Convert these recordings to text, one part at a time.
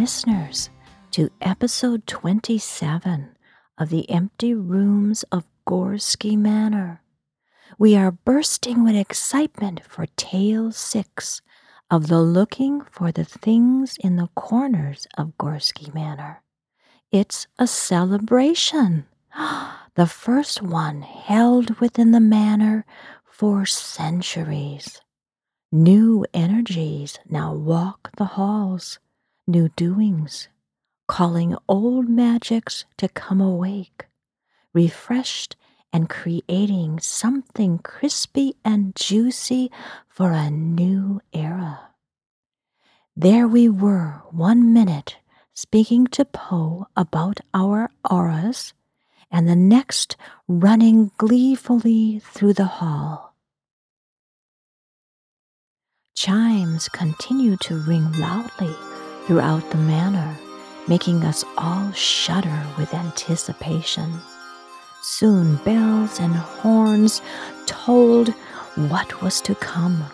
listeners to episode 27 of the Empty Rooms of Gorsky Manor. We are bursting with excitement for Tale 6 of the looking for the things in the corners of Gorsky Manor. It's a celebration. The first one held within the manor for centuries. New energies now walk the halls, new doings, calling old magics to come awake, refreshed and creating something crispy and juicy for a new era. There we were one minute speaking to Poe about our auras, and the next running gleefully through the hall. Chimes continue to ring loudly throughout the manor, making us all shudder with anticipation. Soon bells and horns told what was to come.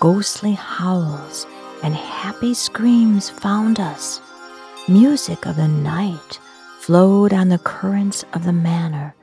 Ghostly howls and happy screams found us. Music of the night flowed on the currents of the manor,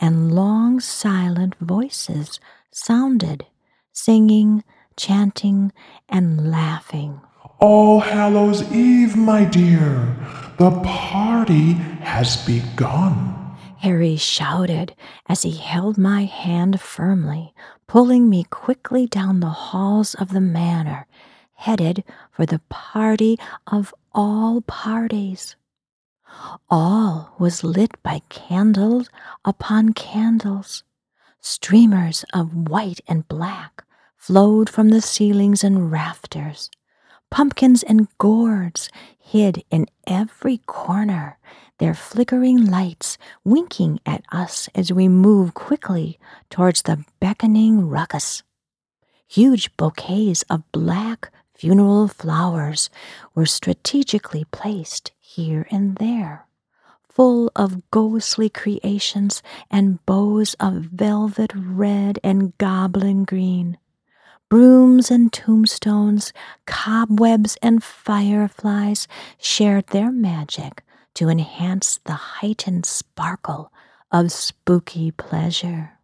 and long silent voices sounded, singing, chanting, and laughing. All Hallows Eve, my dear, the party has begun. Harry shouted as he held my hand firmly, pulling me quickly down the halls of the manor, headed for the party of all parties. All was lit by candles upon candles. Streamers of white and black flowed from the ceilings and rafters. Pumpkins and gourds hid in every corner, their flickering lights winking at us as we move quickly towards the beckoning ruckus. Huge bouquets of black funeral flowers were strategically placed here and there, full of ghostly creations and bows of velvet red and goblin green. Brooms and tombstones, cobwebs and fireflies shared their magic to enhance the heightened sparkle of spooky pleasure.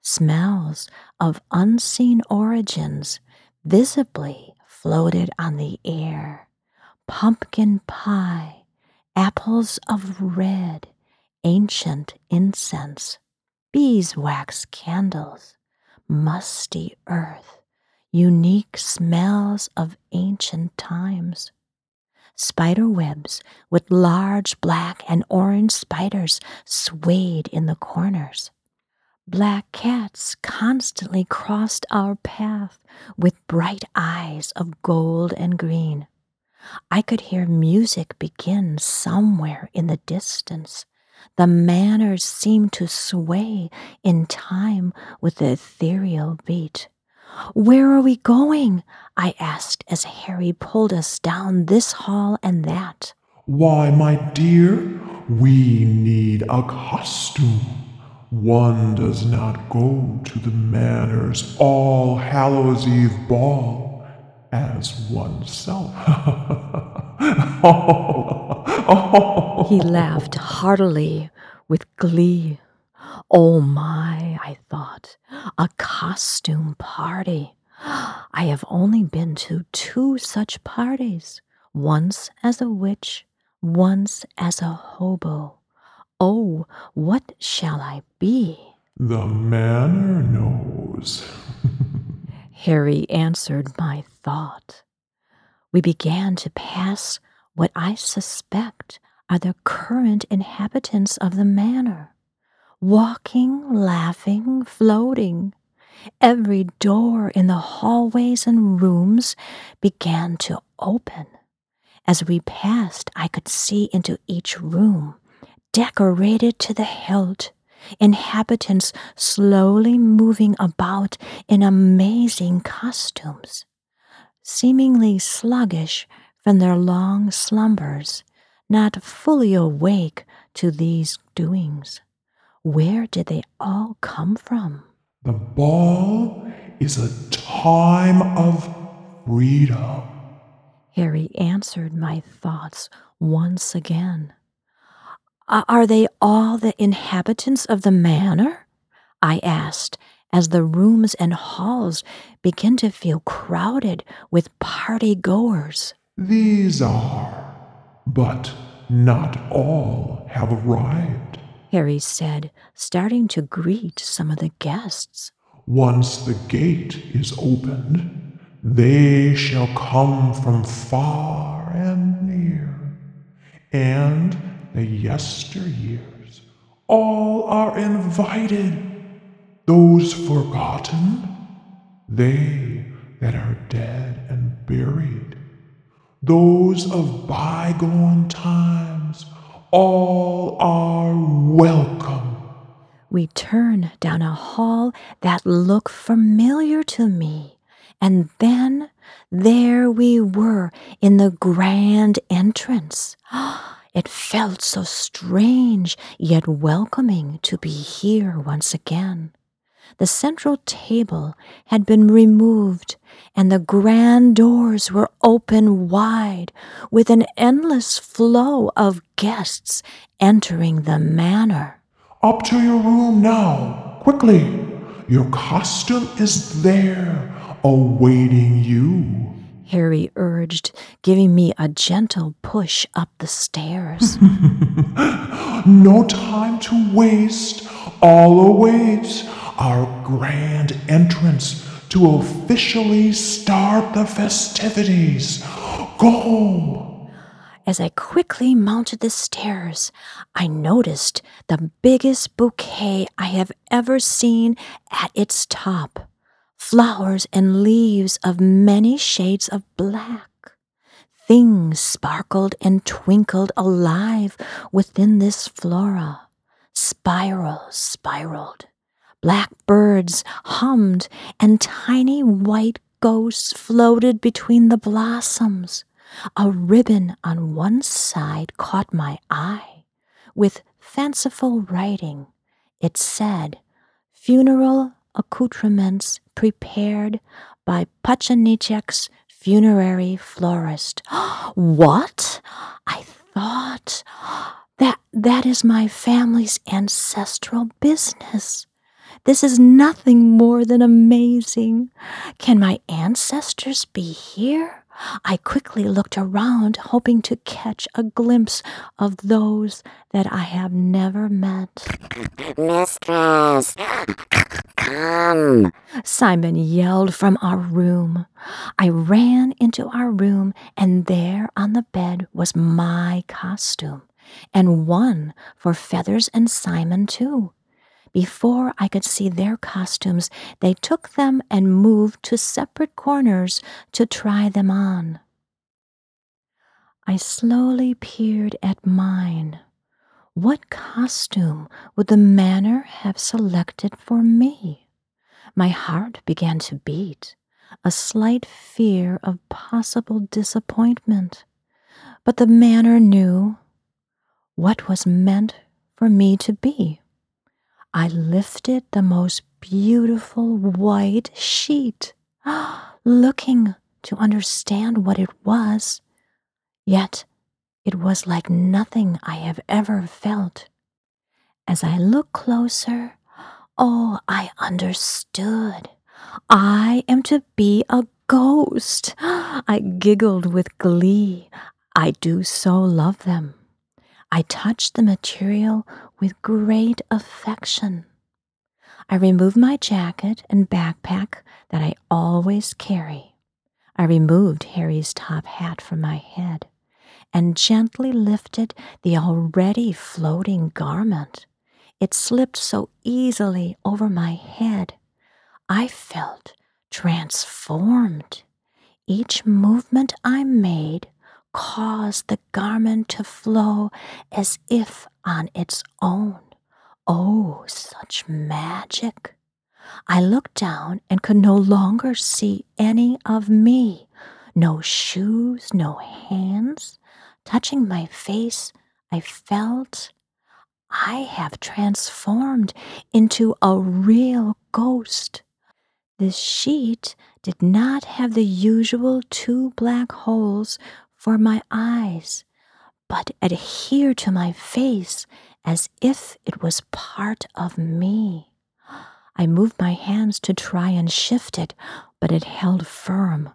Smells of unseen origins visibly floated on the air. Pumpkin pie, apples of red, ancient incense, beeswax candles, musty earth, unique smells of ancient times. Spider webs with large black and orange spiders swayed in the corners. Black cats constantly crossed our path with bright eyes of gold and green. I could hear music begin somewhere in the distance. The manners seemed to sway in time with the ethereal beat. Where are we going? I asked as Harry pulled us down this hall and that. Why, my dear, we need a costume. One does not go to the Manor's All Hallows Eve ball as oneself. he laughed heartily with glee. Oh my, I thought, a costume party. I have only been to two such parties, once as a witch, once as a hobo. Oh, what shall I be? The manor knows. Harry answered my thought. We began to pass what I suspect are the current inhabitants of the manor, walking, laughing, floating. Every door in the hallways and rooms began to open. As we passed, I could see into each room decorated to the hilt, inhabitants slowly moving about in amazing costumes, seemingly sluggish from their long slumbers, not fully awake to these doings. Where did they all come from? The ball is a time of freedom. Harry answered my thoughts once again. Are they all the inhabitants of the manor? I asked, as the rooms and halls began to feel crowded with party goers. These are, but not all have arrived, Harry said, starting to greet some of the guests. Once the gate is opened, they shall come from far and near, and the yesteryears all are invited. Those forgotten, they that are dead and buried, those of bygone times, all are welcome. We turn down a hall that looked familiar to me, and then there we were in the grand entrance. It felt so strange yet welcoming to be here once again. The central table had been removed, and the grand doors were open wide, with an endless flow of guests entering the manor. Up to your room now, quickly. Your costume is there, awaiting you. Harry urged, giving me a gentle push up the stairs. no time to waste. All awaits our grand entrance to officially start the festivities. Go! As I quickly mounted the stairs, I noticed the biggest bouquet I have ever seen at its top flowers and leaves of many shades of black. Things sparkled and twinkled alive within this flora. Spirals spiraled. Black birds hummed, and tiny white ghosts floated between the blossoms. A ribbon on one side caught my eye, with fanciful writing. It said, Funeral accoutrements prepared by Pachanichek's funerary florist. what? I thought. That that is my family's ancestral business. This is nothing more than amazing. Can my ancestors be here? I quickly looked around, hoping to catch a glimpse of those that I have never met. Mistress, come! Simon yelled from our room. I ran into our room, and there on the bed was my costume, and one for Feathers and Simon, too. Before I could see their costumes, they took them and moved to separate corners to try them on. I slowly peered at mine. What costume would the manor have selected for me? My heart began to beat, a slight fear of possible disappointment. But the manor knew what was meant for me to be. I lifted the most beautiful white sheet, looking to understand what it was. Yet it was like nothing I have ever felt. As I looked closer, oh, I understood. I am to be a ghost. I giggled with glee. I do so love them. I touched the material with great affection. I removed my jacket and backpack that I always carry. I removed Harry's top hat from my head and gently lifted the already floating garment. It slipped so easily over my head. I felt transformed. Each movement I made caused the garment to flow as if on its own. Oh, such magic! I looked down and could no longer see any of me. No shoes, no hands. Touching my face, I felt I have transformed into a real ghost. This sheet did not have the usual two black holes for my eyes, but adhere to my face as if it was part of me. I moved my hands to try and shift it, but it held firm.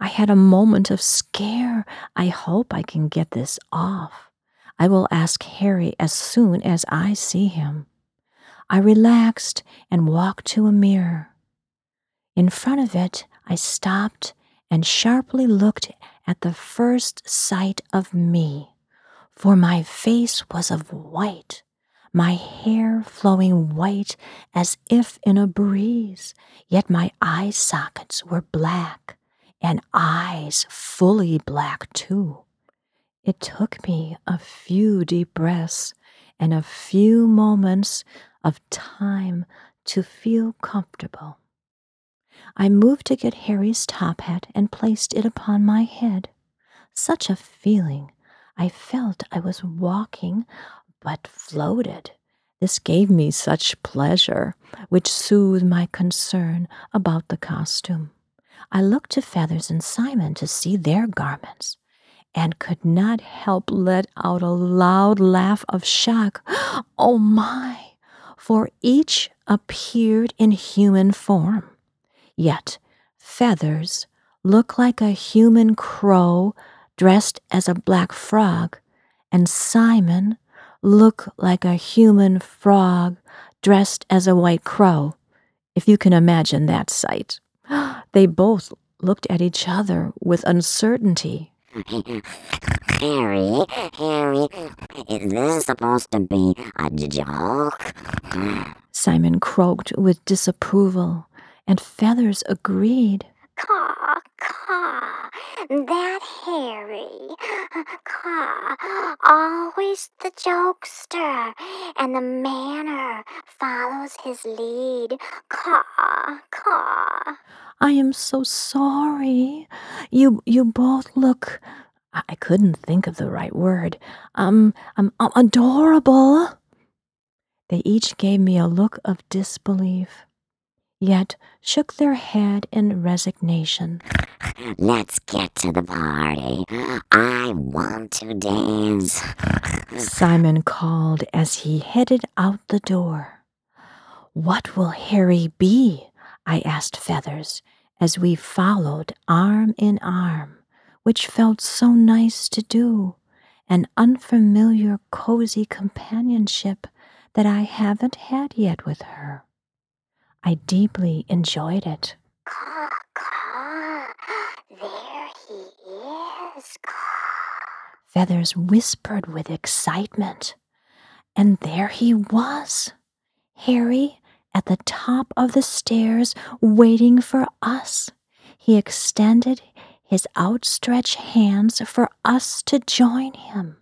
I had a moment of scare. I hope I can get this off. I will ask Harry as soon as I see him. I relaxed and walked to a mirror. In front of it, I stopped and sharply looked at the first sight of me, for my face was of white, my hair flowing white as if in a breeze, yet my eye sockets were black, and eyes fully black too. It took me a few deep breaths and a few moments of time to feel comfortable. I moved to get Harry's top hat and placed it upon my head. Such a feeling! I felt I was walking, but floated. This gave me such pleasure, which soothed my concern about the costume. I looked to Feathers and Simon to see their garments, and could not help let out a loud laugh of shock. Oh my! For each appeared in human form. Yet Feathers looked like a human crow dressed as a black frog, and Simon looked like a human frog dressed as a white crow, if you can imagine that sight. They both looked at each other with uncertainty. Harry, Harry, is this supposed to be a joke? Simon croaked with disapproval, and Feathers agreed. Caw, caw, that Harry. Caw, always the jokester, and the manor follows his lead. Caw, caw. I am so sorry. You you both look I couldn't think of the right word. Um, um, um adorable. They each gave me a look of disbelief, yet shook their head in resignation. Let's get to the party. I want to dance. Simon called as he headed out the door. What will Harry be? I asked Feathers as we followed arm in arm, which felt so nice to do, an unfamiliar, cozy companionship that I haven't had yet with her. I deeply enjoyed it. Caw, caw. There he is. Caw. Feathers whispered with excitement. And there he was, Harry at the top of the stairs, waiting for us. He extended his outstretched hands for us to join him.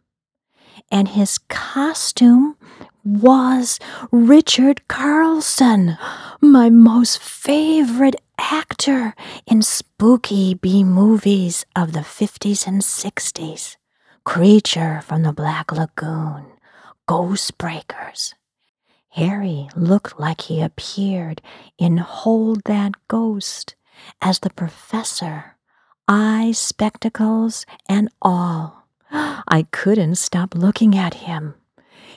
And his costume was Richard Carlson, my most favorite actor in spooky B movies of the 50s and 60s. Creature from the Black Lagoon, Ghost Breakers. Harry looked like he appeared in Hold That Ghost as the professor, eyes, spectacles and all. I couldn't stop looking at him.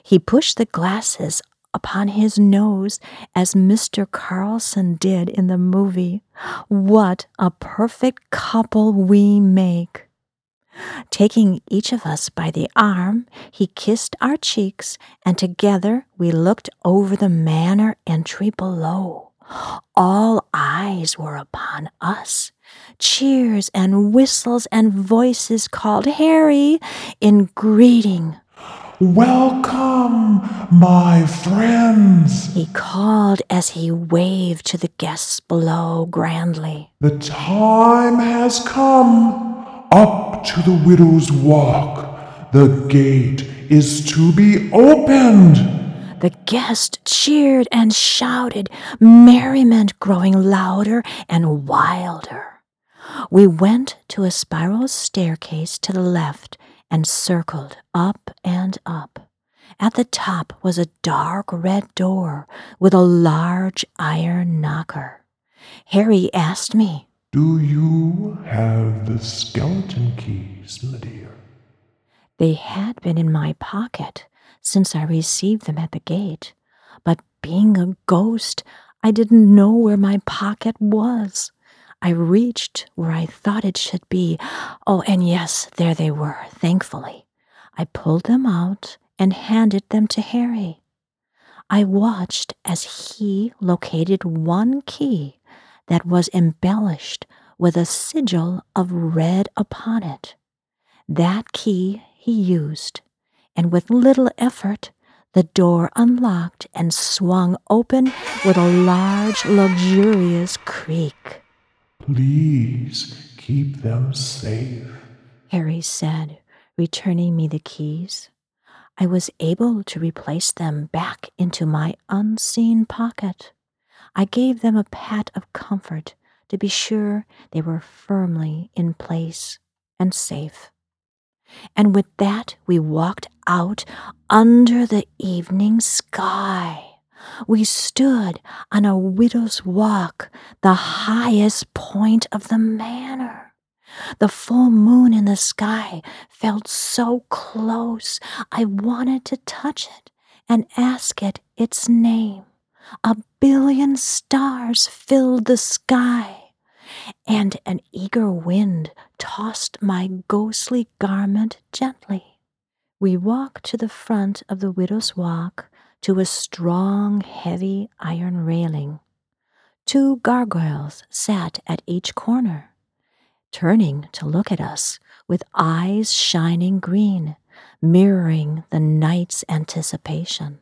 He pushed the glasses upon his nose as Mr. Carlson did in the movie. What a perfect couple we make! Taking each of us by the arm, he kissed our cheeks, and together we looked over the manor entry below. All eyes were upon us. Cheers and whistles and voices called Harry in greeting. Welcome, my friends. He called as he waved to the guests below grandly. The time has come. Up to the widow's walk. The gate is to be opened. The guests cheered and shouted, merriment growing louder and wilder. We went to a spiral staircase to the left and circled up and up. At the top was a dark red door with a large iron knocker. Harry asked me. Do you have the skeleton keys, my dear? They had been in my pocket since I received them at the gate, but being a ghost, I didn't know where my pocket was. I reached where I thought it should be. Oh, and yes, there they were, thankfully. I pulled them out and handed them to Harry. I watched as he located one key that was embellished with a sigil of red upon it. That key he used, and with little effort, the door unlocked and swung open with a large, luxurious creak. Please keep them safe. Harry said, returning me the keys. I was able to replace them back into my unseen pocket. I gave them a pat of comfort to be sure they were firmly in place and safe. And with that, we walked out under the evening sky. We stood on a widow's walk, the highest point of the manor. The full moon in the sky felt so close, I wanted to touch it and ask it its name. A billion stars filled the sky, and an eager wind tossed my ghostly garment gently. We walked to the front of the widow's walk to a strong, heavy iron railing. Two gargoyles sat at each corner, turning to look at us with eyes shining green, mirroring the night's anticipation.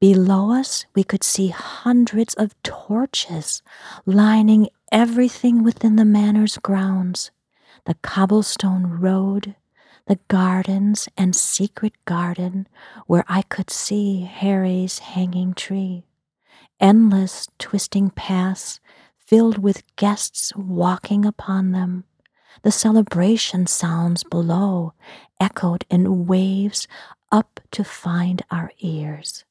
Below us, we could see hundreds of torches lining everything within the manor's grounds the cobblestone road, the gardens and secret garden where I could see Harry's hanging tree, endless twisting paths filled with guests walking upon them. The celebration sounds below echoed in waves up to find our ears.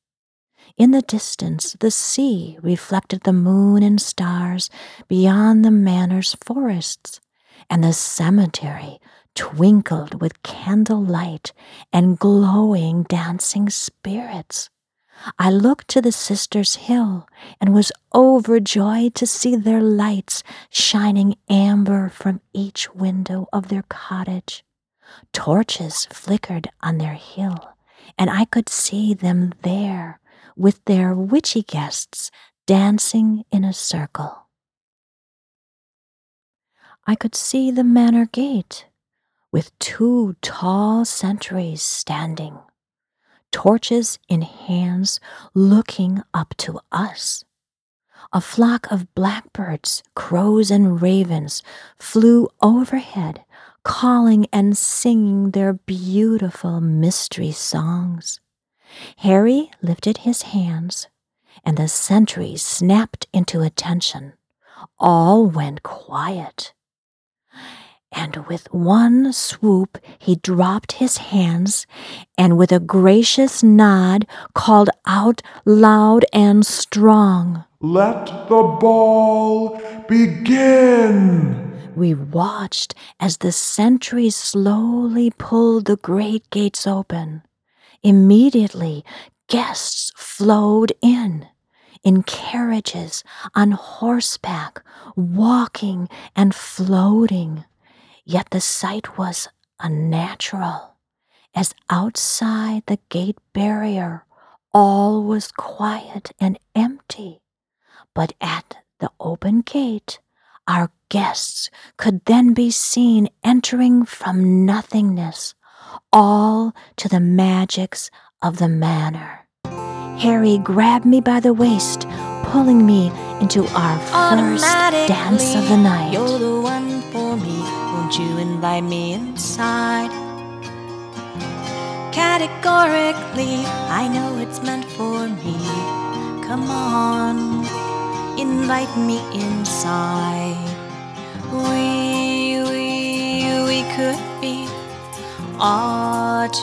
In the distance, the sea reflected the moon and stars beyond the manor's forests, and the cemetery twinkled with candle light and glowing dancing spirits. I looked to the sisters' hill and was overjoyed to see their lights shining amber from each window of their cottage. Torches flickered on their hill, and I could see them there with their witchy guests dancing in a circle. I could see the manor gate with two tall sentries standing, torches in hands looking up to us. A flock of blackbirds, crows, and ravens flew overhead, calling and singing their beautiful mystery songs. Harry lifted his hands, and the sentries snapped into attention. All went quiet and with one swoop he dropped his hands and with a gracious nod called out loud and strong, Let the ball begin! We watched as the sentries slowly pulled the great gates open. Immediately, guests flowed in. In carriages, on horseback, walking and floating. Yet the sight was unnatural, as outside the gate barrier all was quiet and empty. But at the open gate, our guests could then be seen entering from nothingness, all to the magics of the manor. Harry grabbed me by the waist, pulling me into our first dance of the night. Won't you invite me inside? Categorically, I know it's meant for me. Come on, invite me inside. We, we, we could be automatically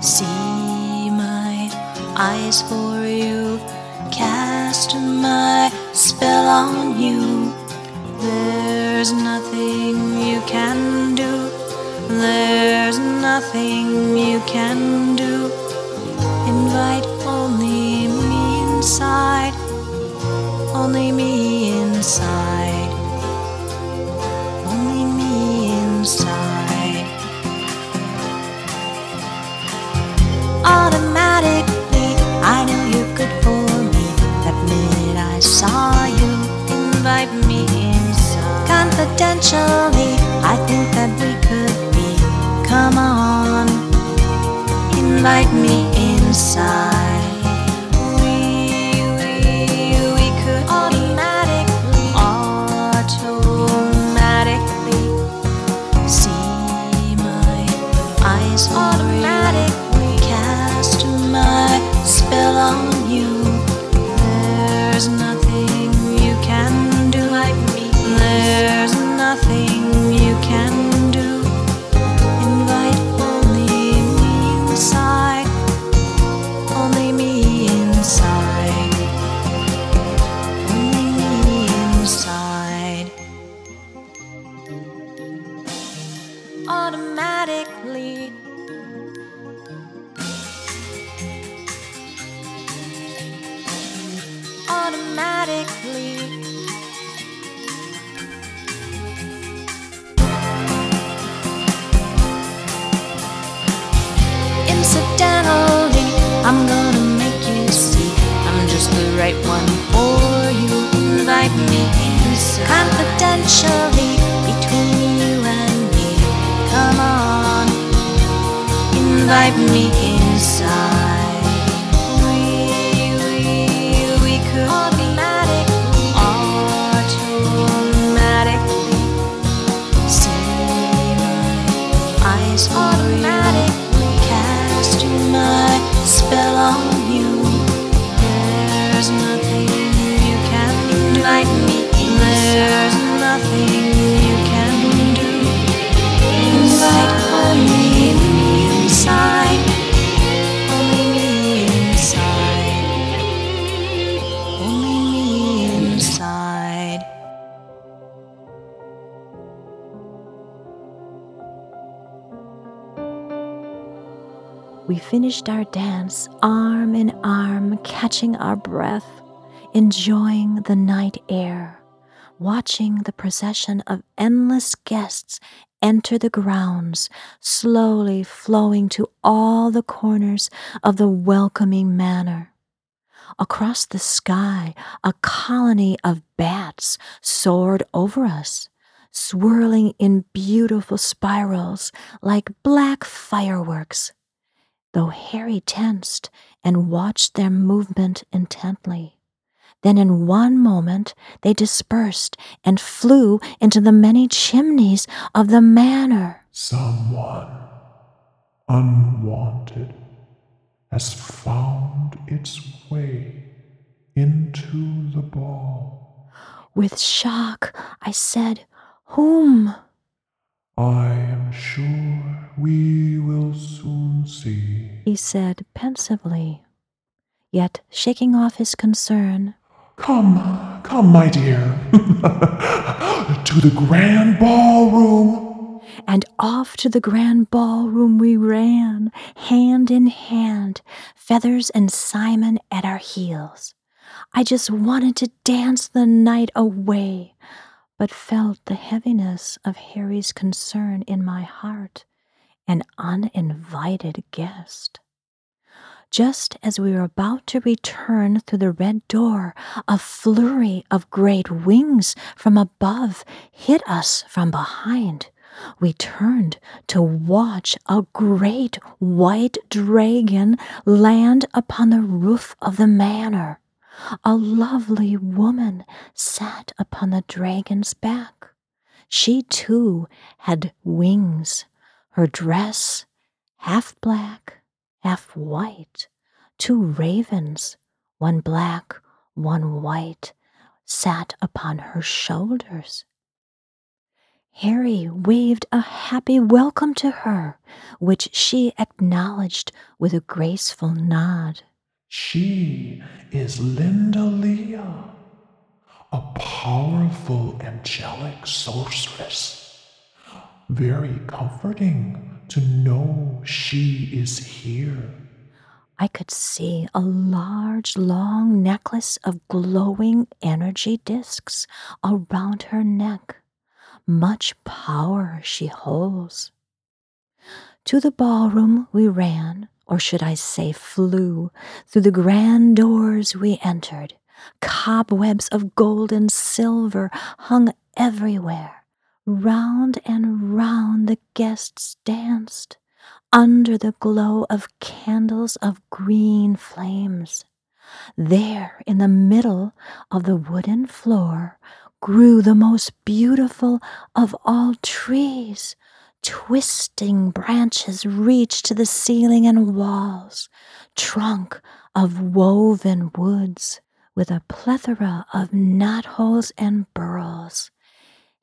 see my eyes for you cast cast my spell on you. There's nothing you can do. There's nothing you can do. Invite only me inside. Only me inside. Only me inside. Automatically, Confidentially, I think that we could be. Come on, invite me Automatically. Incidentally, I'm gonna make you see I'm just the right one for you. Invite me. Confidentially, between you and me. Come on, invite me inside. There's nothing you can do. Inside. Only me inside. Only me inside. We finished our dance arm in arm, catching our breath, enjoying the night air, watching the procession of endless guests enter the grounds, slowly flowing to all the corners of the welcoming manor. Across the sky, a colony of bats soared over us, swirling in beautiful spirals like black fireworks though Harry tensed and watched their movement intently. Then, in one moment, they dispersed and flew into the many chimneys of the manor. Someone unwanted has found its way into the ball. With shock, I said, Whom? I am sure we will soon see. He said pensively, yet shaking off his concern. Come, come, my dear, to the grand ballroom. And off to the grand ballroom we ran, hand in hand, Feathers and Simon at our heels. I just wanted to dance the night away, but felt the heaviness of Harry's concern in my heart, an uninvited guest. Just as we were about to return through the red door, a flurry of great wings from above hit us from behind. We turned to watch a great white dragon land upon the roof of the manor. A lovely woman sat upon the dragon's back. She too had wings. Her dress, half black, half white, two ravens, one black, one white, sat upon her shoulders. Harry waved a happy welcome to her, which she acknowledged with a graceful nod. She is Linda Leah, a powerful angelic sorceress. Very comforting to know she is here. I could see a large, long necklace of glowing energy discs around her neck. Much power she holds. To the ballroom we ran, or should I say flew. Through the grand doors we entered. Cobwebs of gold and silver hung everywhere. Round and round the guests danced under the glow of candles of green flames. There, in the middle of the wooden floor, grew the most beautiful of all trees. Twisting branches reached to the ceiling and walls, trunk of woven woods with a plethora of knot holes and burls.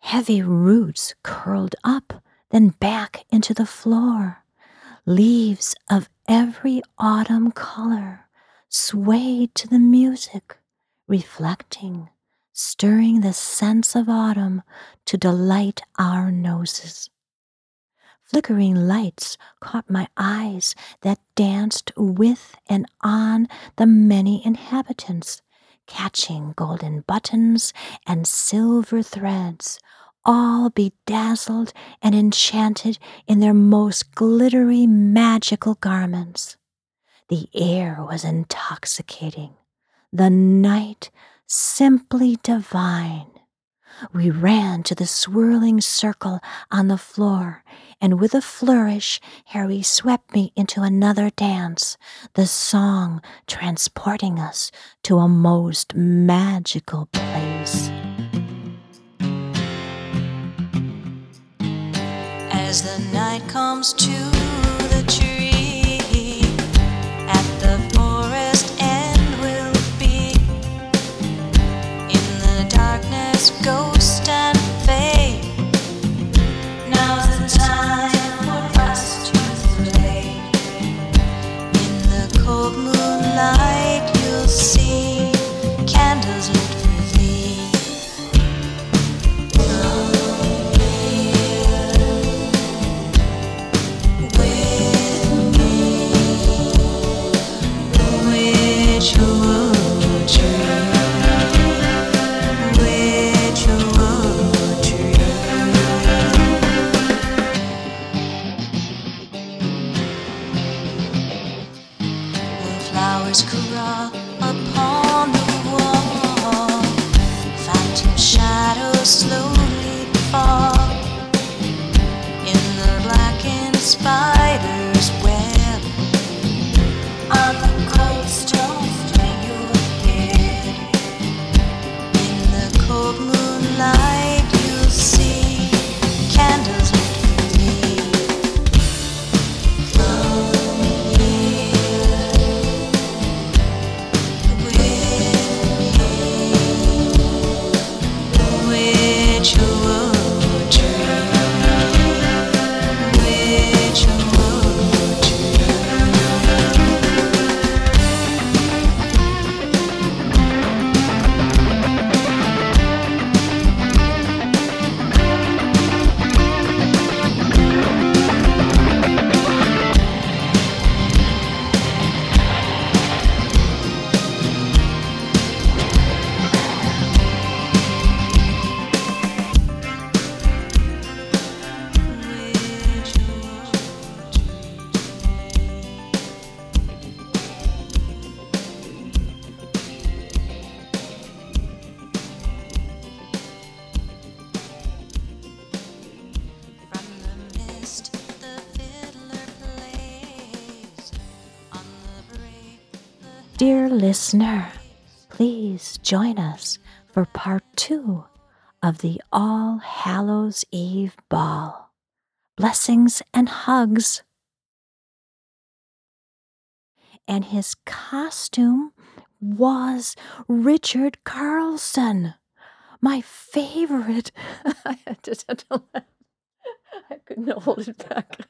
Heavy roots curled up, then back into the floor. Leaves of every autumn color swayed to the music, reflecting, stirring the sense of autumn to delight our noses. Flickering lights caught my eyes that danced with and on the many inhabitants, catching golden buttons and silver threads all bedazzled and enchanted in their most glittery magical garments. The air was intoxicating, the night simply divine. We ran to the swirling circle on the floor, and with a flourish, Harry swept me into another dance, the song transporting us to a most magical place. As the night comes to the tree shadows slowly fall listener, please join us for part two of the All Hallows Eve Ball. Blessings and hugs. And his costume was Richard Carlson, my favorite. I had to. I couldn't hold it back.